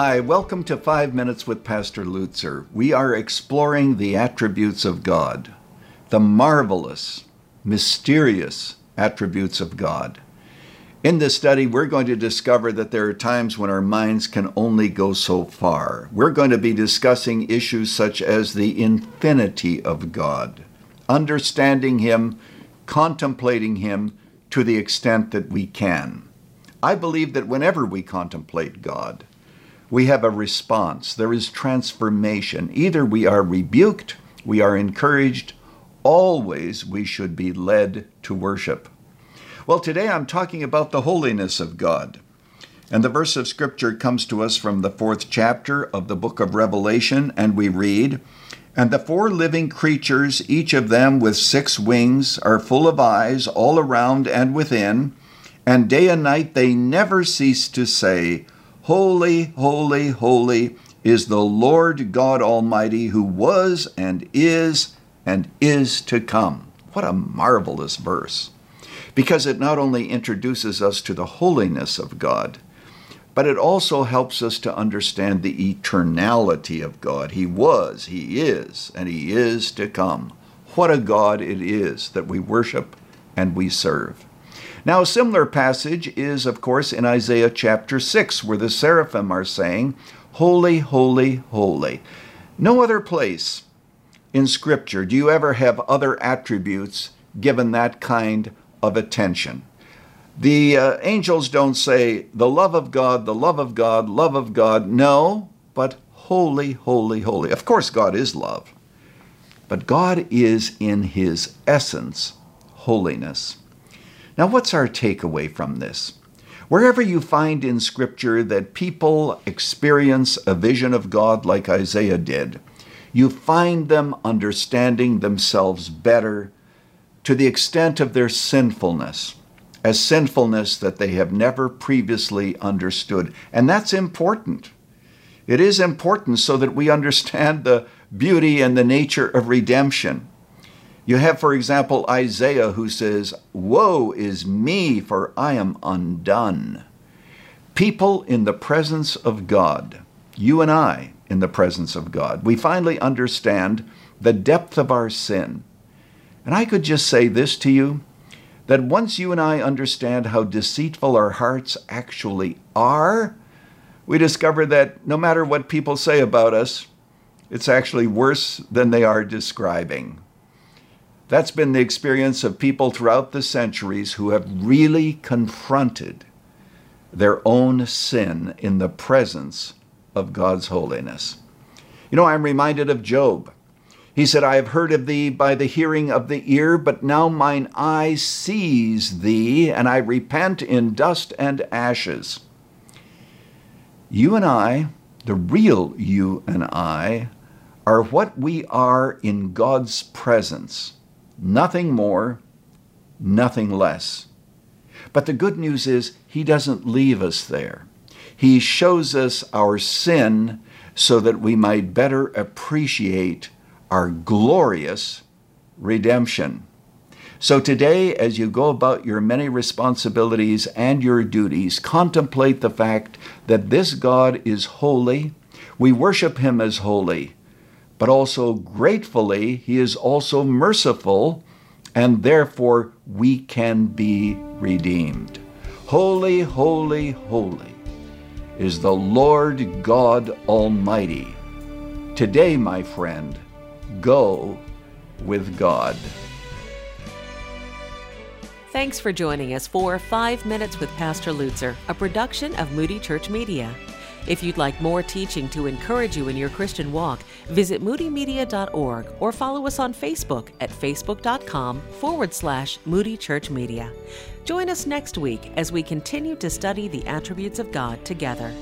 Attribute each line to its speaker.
Speaker 1: Hi, welcome to Five Minutes with Pastor Lutzer. We are exploring the attributes of God, the marvelous, mysterious attributes of God. In this study, we're going to discover that there are times when our minds can only go so far. We're going to be discussing issues such as the infinity of God, understanding Him, contemplating Him to the extent that we can. I believe that whenever we contemplate God, we have a response. There is transformation. Either we are rebuked, we are encouraged, always we should be led to worship. Well, today I'm talking about the holiness of God. And the verse of Scripture comes to us from the fourth chapter of the book of Revelation, and we read, And the four living creatures, each of them with six wings, are full of eyes all around and within, and day and night they never cease to say, Holy, holy, holy is the Lord God Almighty, who was and is and is to come. What a marvelous verse! Because it not only introduces us to the holiness of God, but it also helps us to understand the eternality of God. He was, He is, and He is to come. What a God it is that we worship and we serve. Now, a similar passage is, of course, in Isaiah chapter 6, where the seraphim are saying, Holy, holy, holy. No other place in Scripture do you ever have other attributes given that kind of attention. The uh, angels don't say, the love of God, the love of God, love of God. No, but holy, holy, holy. Of course, God is love, but God is in his essence holiness. Now, what's our takeaway from this? Wherever you find in Scripture that people experience a vision of God like Isaiah did, you find them understanding themselves better to the extent of their sinfulness, as sinfulness that they have never previously understood. And that's important. It is important so that we understand the beauty and the nature of redemption. You have, for example, Isaiah who says, Woe is me, for I am undone. People in the presence of God, you and I in the presence of God, we finally understand the depth of our sin. And I could just say this to you that once you and I understand how deceitful our hearts actually are, we discover that no matter what people say about us, it's actually worse than they are describing. That's been the experience of people throughout the centuries who have really confronted their own sin in the presence of God's holiness. You know, I'm reminded of Job. He said, I have heard of thee by the hearing of the ear, but now mine eye sees thee, and I repent in dust and ashes. You and I, the real you and I, are what we are in God's presence Nothing more, nothing less. But the good news is, He doesn't leave us there. He shows us our sin so that we might better appreciate our glorious redemption. So today, as you go about your many responsibilities and your duties, contemplate the fact that this God is holy. We worship Him as holy but also gratefully, He is also merciful, and therefore we can be redeemed. Holy, holy, holy is the Lord God Almighty. Today, my friend, go with God.
Speaker 2: Thanks for joining us for Five Minutes with Pastor Lutzer, a production of Moody Church Media. If you'd like more teaching to encourage you in your Christian walk, visit moodymedia.org or follow us on Facebook at facebook.com forward slash Moody Church Media. Join us next week as we continue to study the attributes of God together.